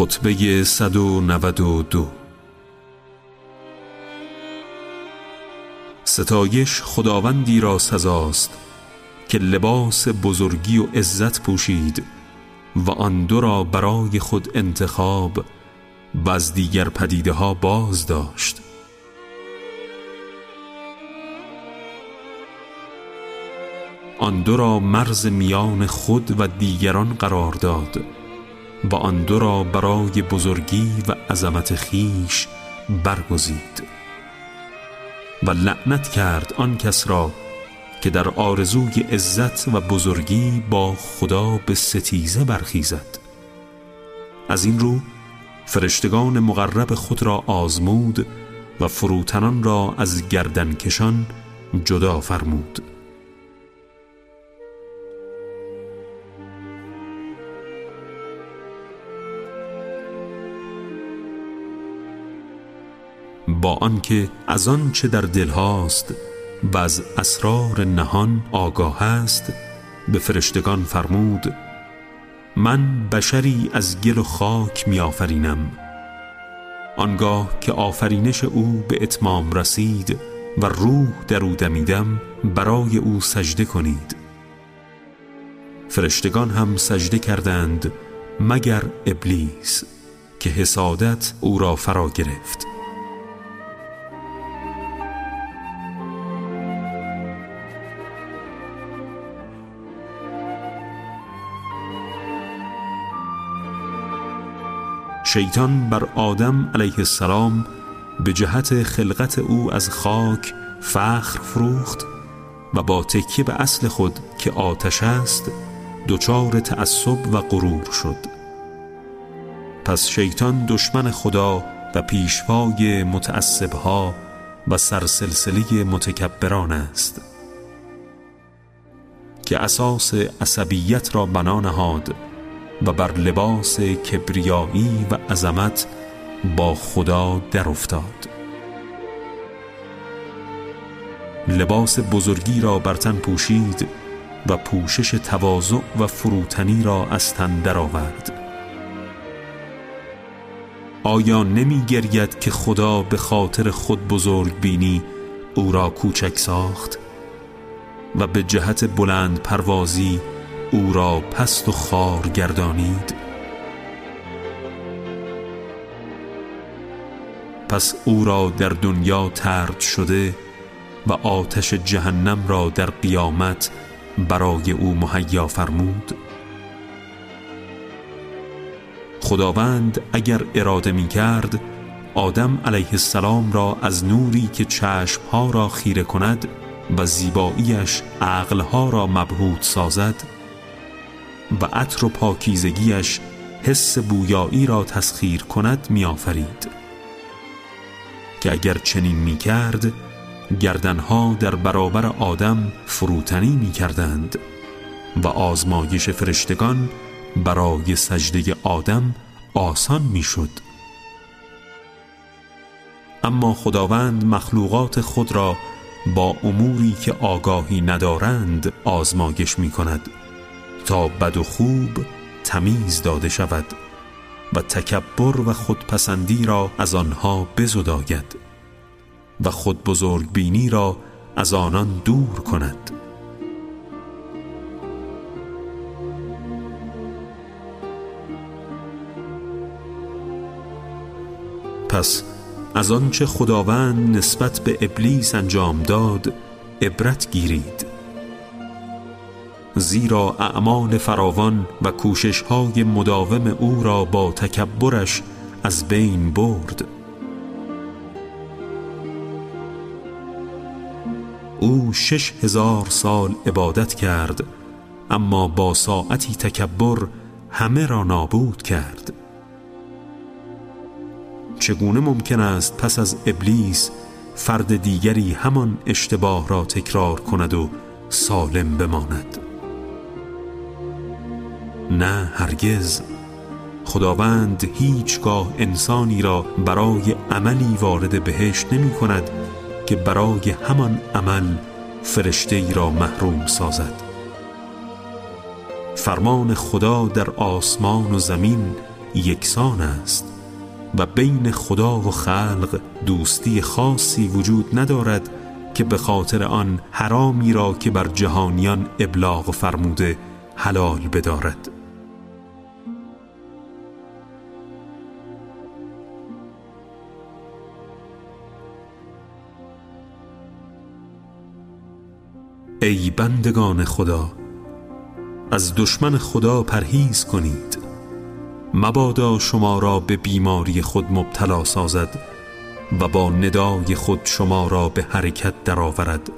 خطبه 192 ستایش خداوندی را سزاست که لباس بزرگی و عزت پوشید و آن دو را برای خود انتخاب و از دیگر پدیده ها باز داشت. آن دو را مرز میان خود و دیگران قرار داد. و آن دو را برای بزرگی و عظمت خیش برگزید. و لعنت کرد آن کس را که در آرزوی عزت و بزرگی با خدا به ستیزه برخیزد. از این رو فرشتگان مقرب خود را آزمود و فروتنان را از گردنکشان جدا فرمود. آنکه از آن چه در دل هاست و از اسرار نهان آگاه است به فرشتگان فرمود من بشری از گل و خاک می آفرینم آنگاه که آفرینش او به اتمام رسید و روح در او دمیدم برای او سجده کنید. فرشتگان هم سجده کردند مگر ابلیس که حسادت او را فرا گرفت. شیطان بر آدم علیه السلام به جهت خلقت او از خاک فخر فروخت و با تکیه به اصل خود که آتش است دچار تعصب و غرور شد. پس شیطان دشمن خدا و پیشوای متعصبها و سرسلسله متکبران است که اساس عصبیت را بنا نهاد و بر لباس کبریایی و عظمت با خدا در افتاد لباس بزرگی را بر تن پوشید و پوشش تواضع و فروتنی را از تن درآورد. آیا نمی گرید که خدا به خاطر خود بزرگ بینی او را کوچک ساخت و به جهت بلند پروازی او را پست و خار گردانید؟ پس او را در دنیا ترد شده و آتش جهنم را در قیامت برای او مهیا فرمود؟ خداوند اگر اراده می کرد آدم علیه السلام را از نوری که چشمها را خیره کند و زیباییش عقلها را مبهوت سازد و عطر و پاکیزگیش حس بویایی را تسخیر کند میآفرید. که اگر چنین می‌کرد گردنها در برابر آدم فروتنی می‌کردند و آزمایش فرشتگان برای سجده آدم آسان می‌شد. اما خداوند مخلوقات خود را با اموری که آگاهی ندارند آزمایش می کند تا بد و خوب تمیز داده شود و تکبر و خودپسندی را از آنها بزداید و خود بزرگ بینی را از آنان دور کند. پس از آنچه خداوند نسبت به ابلیس انجام داد عبرت گیرید. زیرا اعمال فراوان و کوششهای مداوم او را با تکبرش از بین برد. او شش هزار سال عبادت کرد اما با ساعتی تکبر همه را نابود کرد. چگونه ممکن است پس از ابلیس فرد دیگری همان اشتباه را تکرار کند و سالم بماند؟ نه هرگز. خداوند هیچگاه انسانی را برای عملی وارد بهشت نمی کند که برای همان عمل فرشته ای را محروم سازد. فرمان خدا در آسمان و زمین یکسان است و بین خدا و خلق دوستی خاصی وجود ندارد که به خاطر آن حرامی را که بر جهانیان ابلاغ فرموده حلال بدارد. ای بندگان خدا از دشمن خدا پرهیز کنید. مبادا شما را به بیماری خود مبتلا سازد و با ندای خود شما را به حرکت درآورد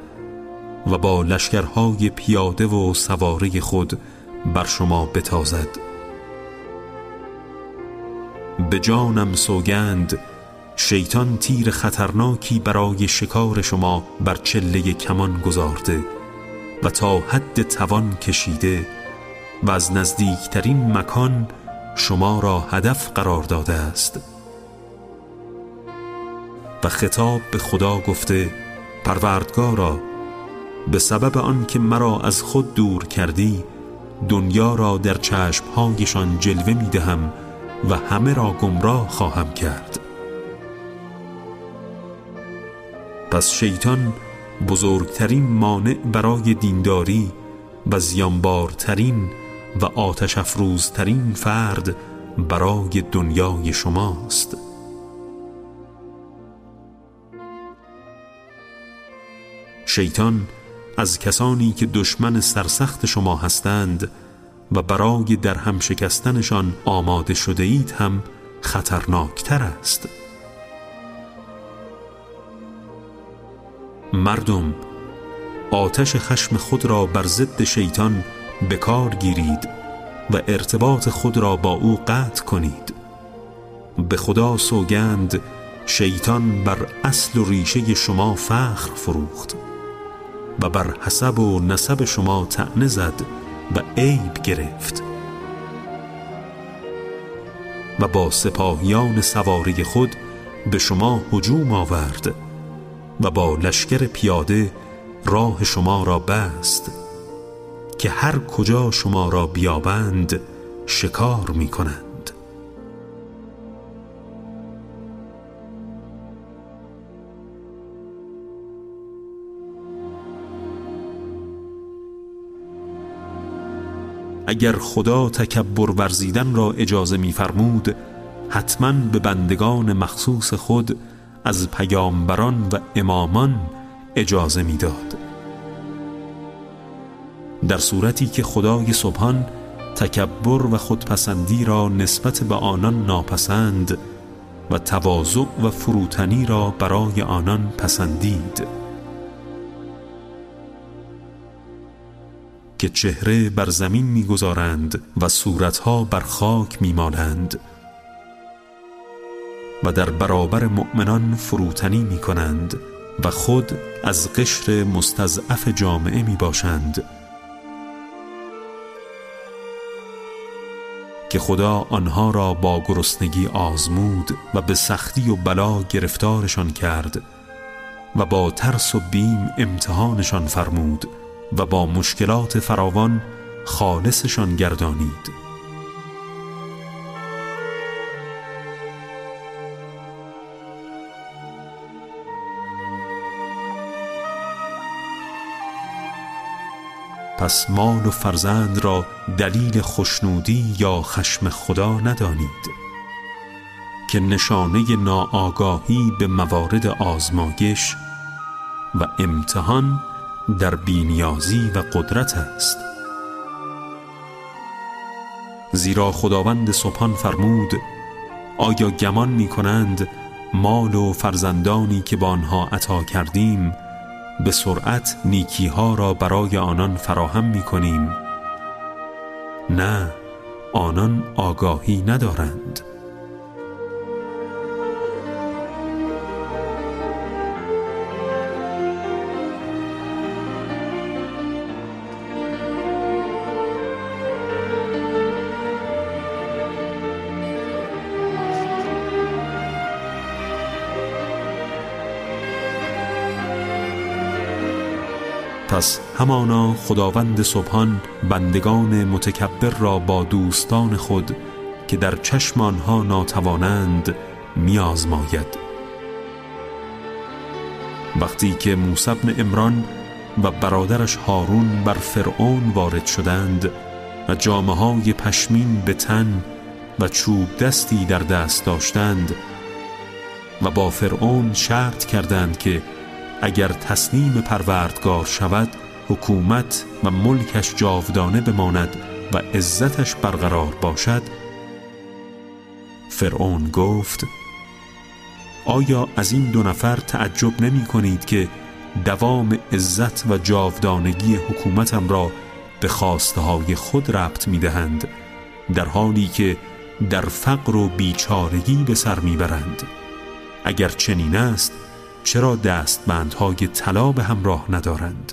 و با لشکرهای پیاده و سواره خود بر شما بتازد. به جانم سوگند شیطان تیر خطرناکی برای شکار شما بر چله کمان گذارده و تا حد توان کشیده و از نزدیکترین مکان شما را هدف قرار داده است. و خطاب به خدا گفته پروردگارا به سبب آنکه مرا از خود دور کردی دنیا را در چشمهایشان جلوه می دهم و همه را گمراه خواهم کرد. پس شیطان بزرگترین مانع برای دینداری و زیانبارترین و آتش افروزترین فرد برای دنیای شماست. شیطان از کسانی که دشمن سرسخت شما هستند و برای در هم شکستنشان آماده شده اید هم خطرناکتر است. مردم آتش خشم خود را بر ضد شیطان به کار گیرید و ارتباط خود را با او قطع کنید. به خدا سوگند شیطان بر اصل و ریشه شما فخر فروخت و بر حسب و نسب شما تعنه زد و عیب گرفت. و با سپاهیان سواری خود به شما هجوم آورد. و با لشکر پیاده راه شما را بست که هر کجا شما را بیابند شکار می کنند. اگر خدا تکبر ورزیدن را اجازه میفرمود حتما به بندگان مخصوص خود از پیامبران و امامان اجازه می‌داد. در صورتی که خدای سبحان تکبر و خودپسندی را نسبت به آنان ناپسند و تواضع و فروتنی را برای آنان پسندید. که چهره بر زمین می‌گذارند و صورتها بر خاک میمالند. و در برابر مؤمنان فروتنی می کنند و خود از قشر مستضعف جامعه می باشند که خدا آنها را با گرسنگی آزمود و به سختی و بلا گرفتارشان کرد و با ترس و بیم امتحانشان فرمود و با مشکلات فراوان خالصشان گردانید. پس مال و فرزند را دلیل خشنودی یا خشم خدا ندانید که نشانه ناآگاهی به موارد آزمایش و امتحان در بینیازی و قدرت است. زیرا خداوند سبحان فرمود آیا گمان می کنند مال و فرزندانی که با آنها عطا کردیم به سرعت نیکی ها را برای آنان فراهم می کنیم نه آنان آگاهی ندارند. پس همانا خداوند سبحان بندگان متکبر را با دوستان خود که در چشم آنها ناتوانند میآزماید. وقتی که موسی بن امران و برادرش هارون بر فرعون وارد شدند و جامعه های پشمین به تن و چوب دستی در دست داشتند و با فرعون شرط کردند که اگر تسلیم پروردگار شود حکومت و ملکش جاودانه بماند و عزتش برقرار باشد. فرعون گفت آیا از این دو نفر تعجب نمی کنید که دوام عزت و جاودانگی حکومتم را به خواسته های خود ربط می دهند در حالی که در فقر و بیچارگی به سر می‌برند اگر چنین است چرا دستبندهای طلا به همراه ندارند؟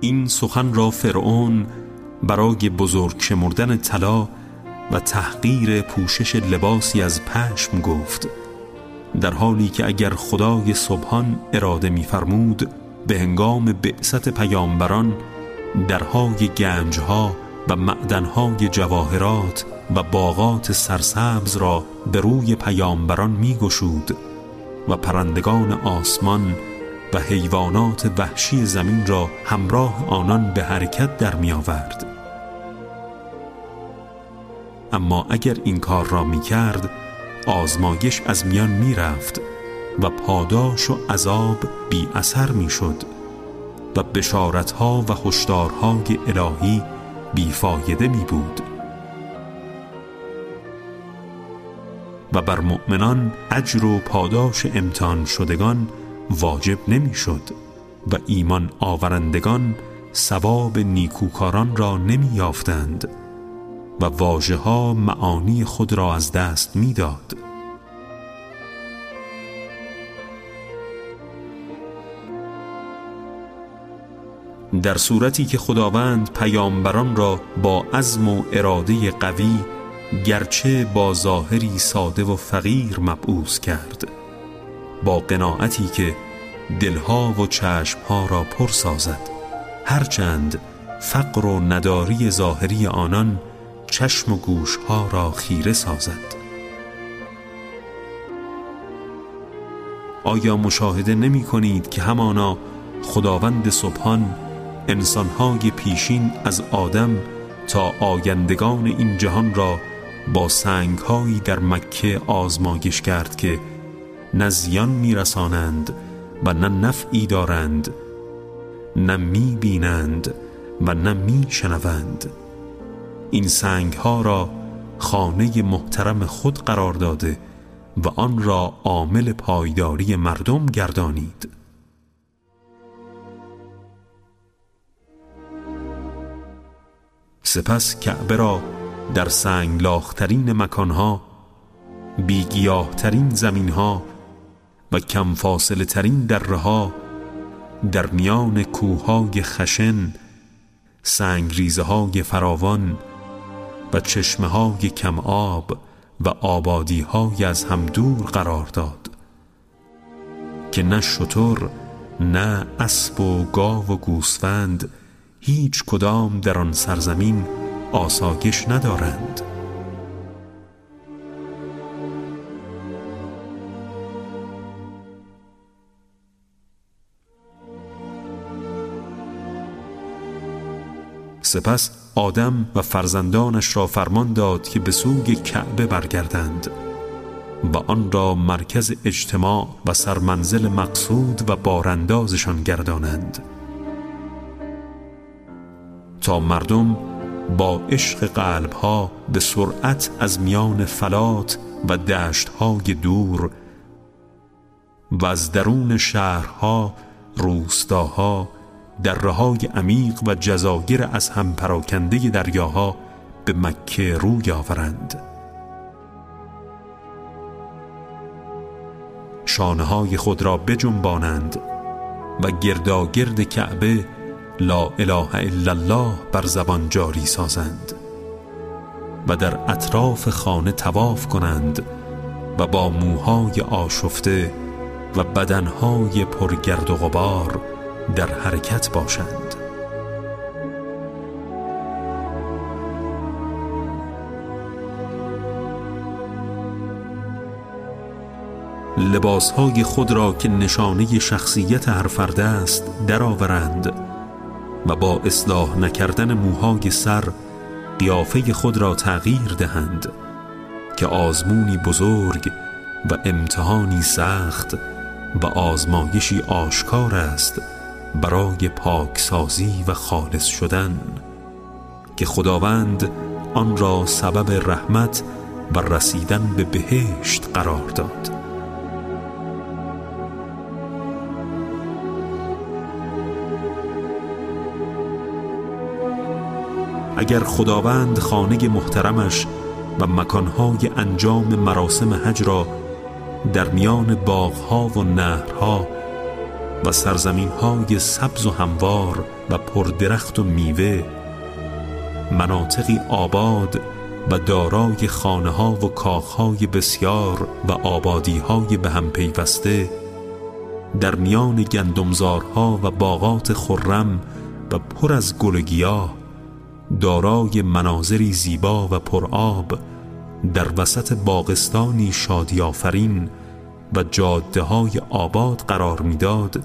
این سخن را فرعون برای بزرگ شمردن طلا و تحقیر پوشش لباسی از پشم گفت در حالی که اگر خدای سبحان اراده می‌فرمود به هنگام بعثت پیامبران درهای گنجها و معدنهای جواهرات و باغات سرسبز را به روی پیامبران میگشود و پرندگان آسمان و حیوانات وحشی زمین را همراه آنان به حرکت در می آورد. اما اگر این کار را می کرد آزمایش از میان می رفت و پاداش و عذاب بی اثر می شد و بشارتها و هشدارهای الهی بیفایده می بود و بر مؤمنان اجر و پاداش امتحان شدگان واجب نمی شد و ایمان آورندگان ثواب نیکوکاران را نمی یافتند و واجه ها معانی خود را از دست می‌داد. در صورتی که خداوند پیامبران را با عزم و اراده قوی گرچه با ظاهری ساده و فقیر مبعوث کرد. با قناعتی که دلها و چشمها را پر سازد هرچند فقر و نداری ظاهری آنان چشم و گوشها را خیره سازد. آیا مشاهده نمی کنید که همانا خداوند سبحان انسانهای پیشین از آدم تا آیندگان این جهان را با سنگهایی در مکه آزمایش کرد که نه زیان میرسانند و نه نفعی دارند نه می‌بینند و نه میشنوند. این سنگ ها را خانه محترم خود قرار داده و آن را عامل پایداری مردم گردانید. سپس کعبه را در سنگ لاخترین مکانها بیگیاهترین زمینها و کم فاصله ترین درها در میان کوههای خشن سنگریزه های فراوان و چشمه های کم آب و آبادی های از هم دور قرار داد که نه شطور نه اسب و گاو و گوسفند هیچ کدام در آن سرزمین آسایش ندارند. سپس آدم و فرزندانش را فرمان داد که به سوی کعبه برگردند و آن را مرکز اجتماع و سرمنزل مقصود و باراندازشان گردانند. مردم با عشق قلبها به سرعت از میان فلات و دشتهای دور و از درون شهرها روستاها درهای عمیق و جزایر از هم پراکنده دریاها به مکه روی آورند. شانه های خود را بجنبانند و گرداگرد کعبه لا اله الا الله بر زبان جاری سازند و در اطراف خانه تواف کنند و با موهای آشفته و بدنهای پرگرد و غبار در حرکت باشند. لباسهای خود را که نشانه شخصیت هر فرد است درآورند و با اصلاح نکردن موهای سر قیافه خود را تغییر دهند که آزمونی بزرگ و امتحانی سخت و آزمایشی آشکار است برای پاکسازی و خالص شدن که خداوند آن را سبب رحمت و رسیدن به بهشت قرار داد. اگر خداوند خانه محترمش و مکانهای انجام مراسم حج را در میان باغها و نهرها و سرزمینهای سبز و هموار و پردرخت و میوه مناطقی آباد و دارای خانه ها و کاخهای بسیار و آبادی های به هم پیوسته در میان گندمزارها و باغات خرم و پر از گل گیاه دارای مناظری زیبا و پرآب در وسط باغستانی شادی آفرین و جاده های آباد قرار می‌داد.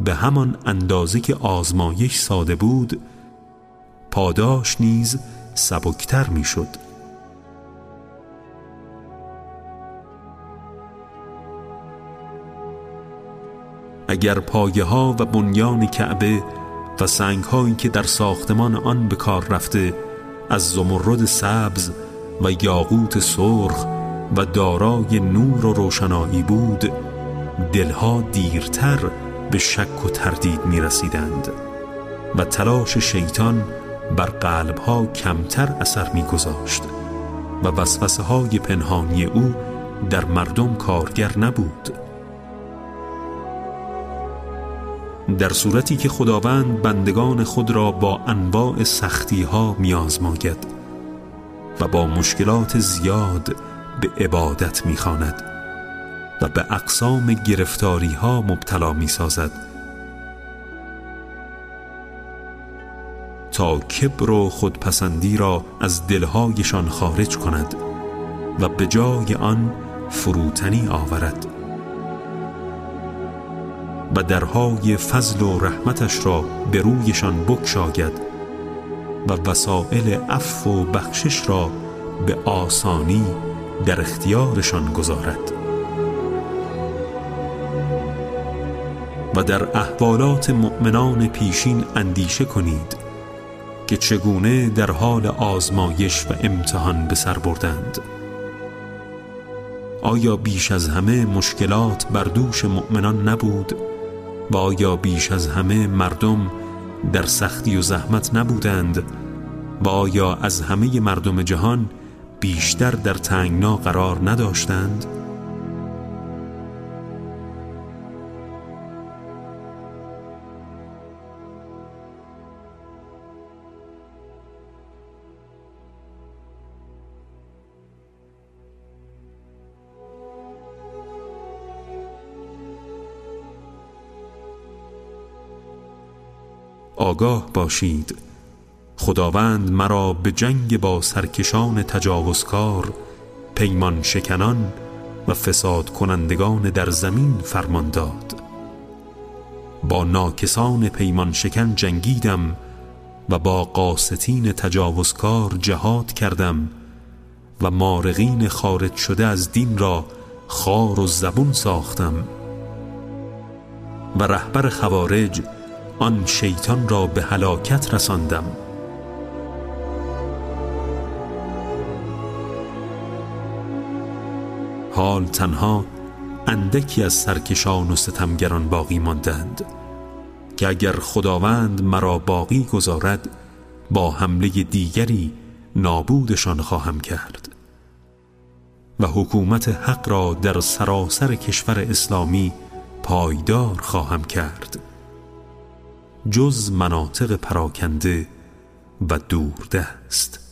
به همان اندازه که آزمایش ساده بود پاداش نیز سبکتر می‌شد. اگر پایه ها و بنیان کعبه و سنگ هایی که در ساختمان آن به کار رفته از زمرد سبز و یاقوت سرخ و دارای نور و روشنایی بود دلها دیرتر به شک و تردید می رسیدند و تلاش شیطان بر قلبها کمتر اثر می گذاشت و وسوسه های پنهانی او در مردم کارگر نبود. در صورتی که خداوند بندگان خود را با انواع سختی ها میازماید و با مشکلات زیاد به عبادت می‌خواند و به اقسام گرفتاری ها مبتلا می سازد تا کبر و خودپسندی را از دلهایشان خارج کند و به جای آن فروتنی آورد. و درهای فضل و رحمتش را به رویشان بکشاید و وسائل عفو و بخشش را به آسانی در اختیارشان گذارد. و در احوالات مؤمنان پیشین اندیشه کنید که چگونه در حال آزمایش و امتحان به سر بردند. آیا بیش از همه مشکلات بر دوش مؤمنان نبود؟ و آیا بیش از همه مردم در سختی و زحمت نبودند و آیا از همه مردم جهان بیشتر در تنگنا قرار نداشتند؟ آگاه باشید. خداوند مرا به جنگ با سرکشان تجاوزکار پیمان شکنان و فساد کنندگان در زمین فرمان داد. با ناکسان پیمان شکن جنگیدم و با قاستین تجاوزکار جهاد کردم و مارغین خارج شده از دین را خار و زبون ساختم. و رهبر خوارج آن شیطان را به هلاکت رساندم. حال تنها اندکی از سرکشان و ستمگران باقی ماندند که اگر خداوند مرا باقی گذارد با حمله دیگری نابودشان خواهم کرد. و حکومت حق را در سراسر کشور اسلامی پایدار خواهم کرد. جز مناطق پراکنده و دوردست.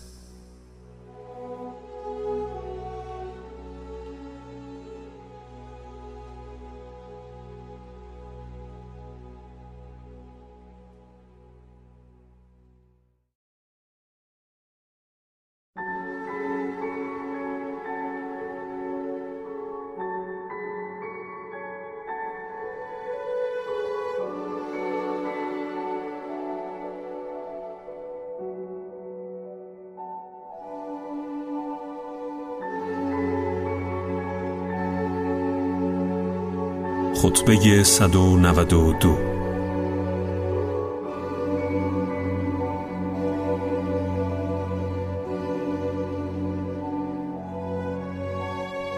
خطبه 192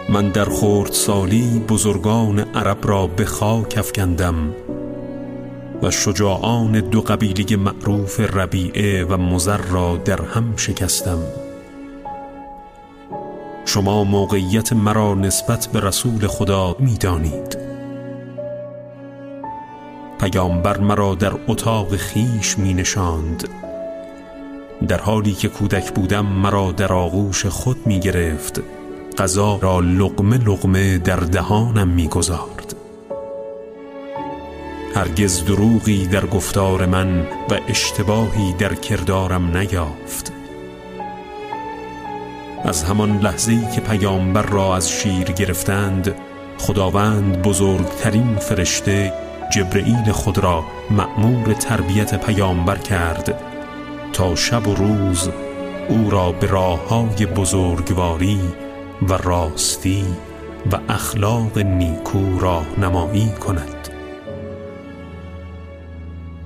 من در خورد سالی بزرگان عرب را به خاک افکندم و شجاعان دو قبیله معروف ربیعه و مزر را در هم شکستم. شما موقعیت مرا نسبت به رسول خدا می دانید پیامبر مرا در اتاق خیش می نشاند. در حالی که کودک بودم مرا در آغوش خود می گرفت. غذا را لقمه لقمه در دهانم می‌گذارد هرگز دروغی در گفتار من و اشتباهی در کردارم نیافت. از همان لحظه‌ای که پیامبر را از شیر گرفتند خداوند بزرگترین فرشته جبرئیل خود را مأمور تربیت پیامبر کرد تا شب و روز او را به راه های بزرگواری و راستی و اخلاق نیکو راهنمایی کند.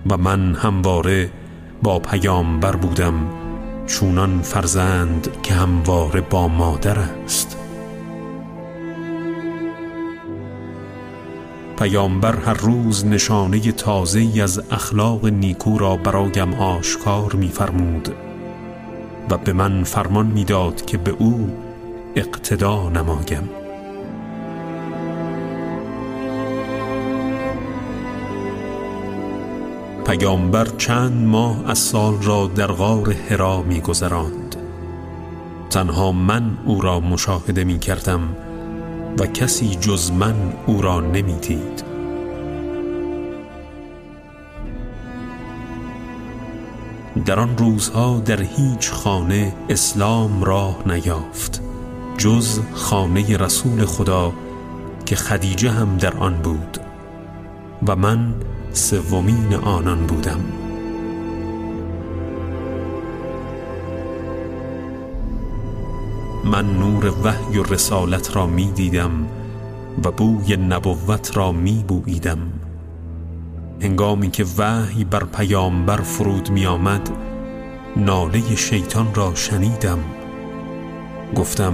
و من همواره با پیامبر بودم چونان فرزند که همواره با مادر است. پیامبر هر روز نشانه تازه از اخلاق نیکو را برایم آشکار می‌فرمود و به من فرمان می‌داد که به او اقتدا نمایم. پیامبر چند ماه از سال را در غار حرا می گذراند تنها من او را مشاهده می کردم و کسی جز من او را نمی دید در آن روزها در هیچ خانه اسلام راه نیافت جز خانه رسول خدا که خدیجه هم در آن بود و من سومین آنان بودم. من نور وحی و رسالت را می دیدم و بوی نبوت را می بویدم هنگامی که وحی بر پیامبر فرود می آمد ناله شیطان را شنیدم. گفتم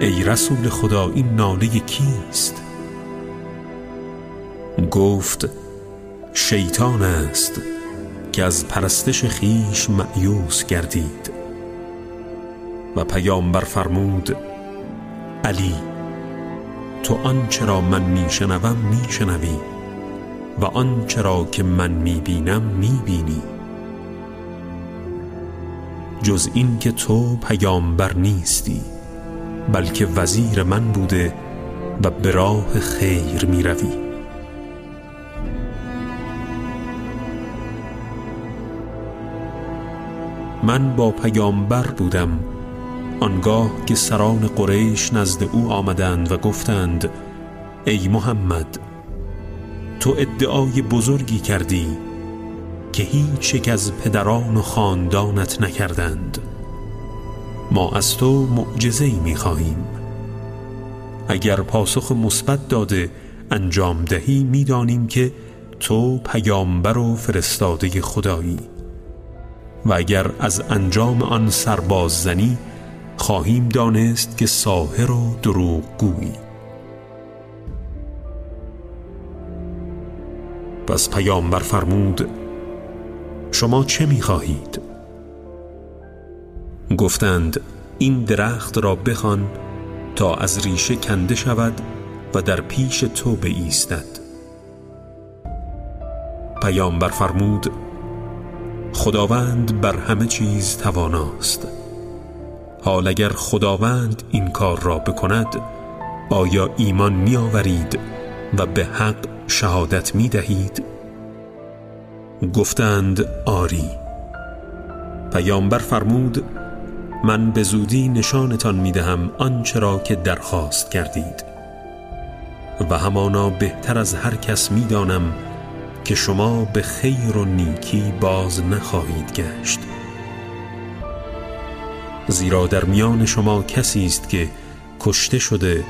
ای رسول خدا این ناله کیست؟ گفت شیطان است که از پرستش خیش معیوس گردید. و پیامبر فرمود علی تو آنچه را من میشنوم میشنوی و آنچه را که من می‌بینم می‌بینی. جز این که تو پیامبر نیستی بلکه وزیر من بوده و به راه خیر می روی من با پیامبر بودم آنگاه که سران قریش نزد او آمدند و گفتند ای محمد تو ادعای بزرگی کردی که هیچ یک از پدران و خاندانت نکردند. ما از تو معجزه می خواهیم اگر پاسخ مثبت داده انجام دهی می دانیم که تو پیامبر و فرستاده خدایی. و اگر از انجام آن سرباز زنی خواهیم دانست که ساهر و دروغ گویی. پس پیامبر فرمود شما چه می خواهید؟ گفتند این درخت را بخوان تا از ریشه کنده شود و در پیش تو بایستد. پیامبر فرمود خداوند بر همه چیز تواناست. حال اگر خداوند این کار را بکند آیا ایمان می آورید و به حق شهادت می دهید؟ گفتند آری. پیامبر فرمود من به زودی نشانتان می دهم آنچه را که درخواست کردید. و همانا بهتر از هر کس می دانم که شما به خیر و نیکی باز نخواهید گشت. زیرا در میان شما کسی است که کشته شده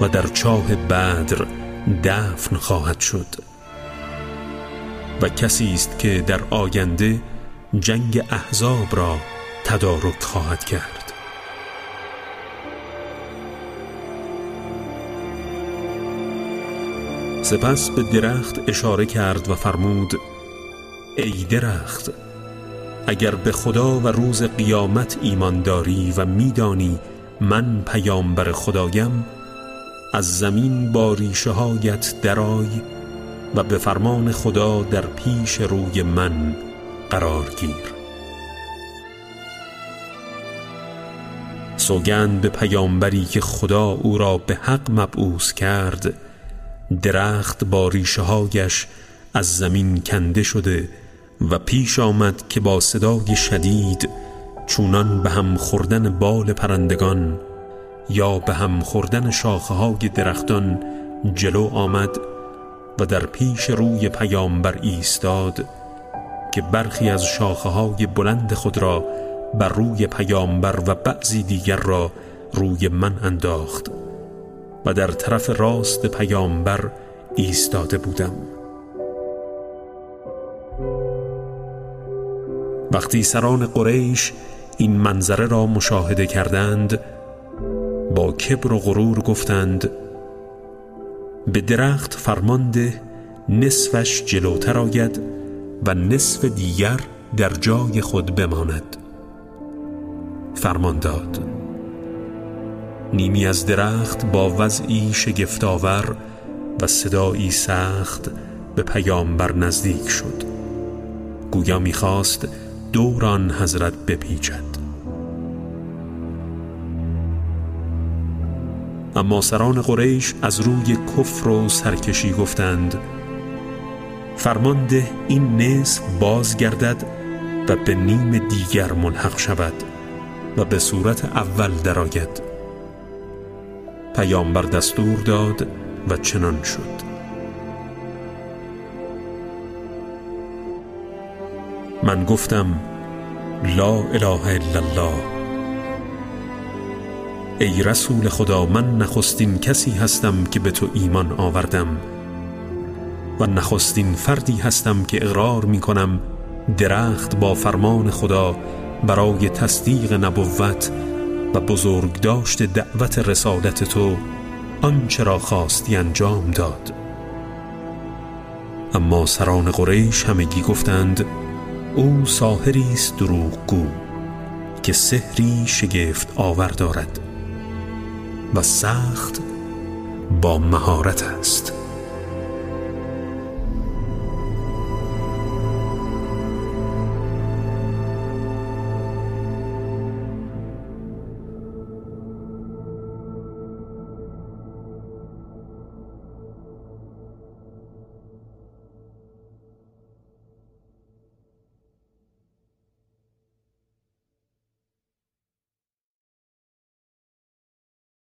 و در چاه بدر دفن خواهد شد. و کسی است که در آینده جنگ احزاب را تدارک خواهد کرد. سپس به درخت اشاره کرد و فرمود ای درخت اگر به خدا و روز قیامت ایمان داری و میدانی من پیامبر خدایم از زمین با ریشه هایت درای و به فرمان خدا در پیش روی من قرار گیر. سوگند به پیامبری که خدا او را به حق مبعوث کرد درخت با ریشه هایش از زمین کنده شده و پیش آمد که با صدای شدید چونان به هم خوردن بال پرندگان یا به هم خوردن شاخه های درختان جلو آمد و در پیش روی پیامبر ایستاد که برخی از شاخه های بلند خود را بر روی پیامبر و بعضی دیگر را روی من انداخت و در طرف راست پیامبر ایستاده بودم. وقتی سران قریش این منظره را مشاهده کردند با کبر و غرور گفتند به درخت فرمانده نصفش جلوتر آید و نصف دیگر در جای خود بماند. فرمان داد. نیمی از درخت با وضعی شگفتآور و صدایی سخت به پیامبر نزدیک شد. گویا می‌خواست دوران حضرت بپیچد. اما سران قریش از روی کفر و سرکشی گفتند فرمانده این نصف باز گردد و به نیم دیگر ملحق شود و به صورت اول درآید. پیامبر دستور داد و چنان شد. من گفتم لا اله الا الله. ای رسول خدا من نخستین کسی هستم که به تو ایمان آوردم و نخستین فردی هستم که اقرار می کنم درخت با فرمان خدا برای تصدیق نبوت و بزرگداشت دعوت رسالت تو آنچه را خواستی انجام داد. اما سران قریش همگی گفتند او ساهری است دروغگو که سحری شگفت آور دارد و سخت با مهارت است.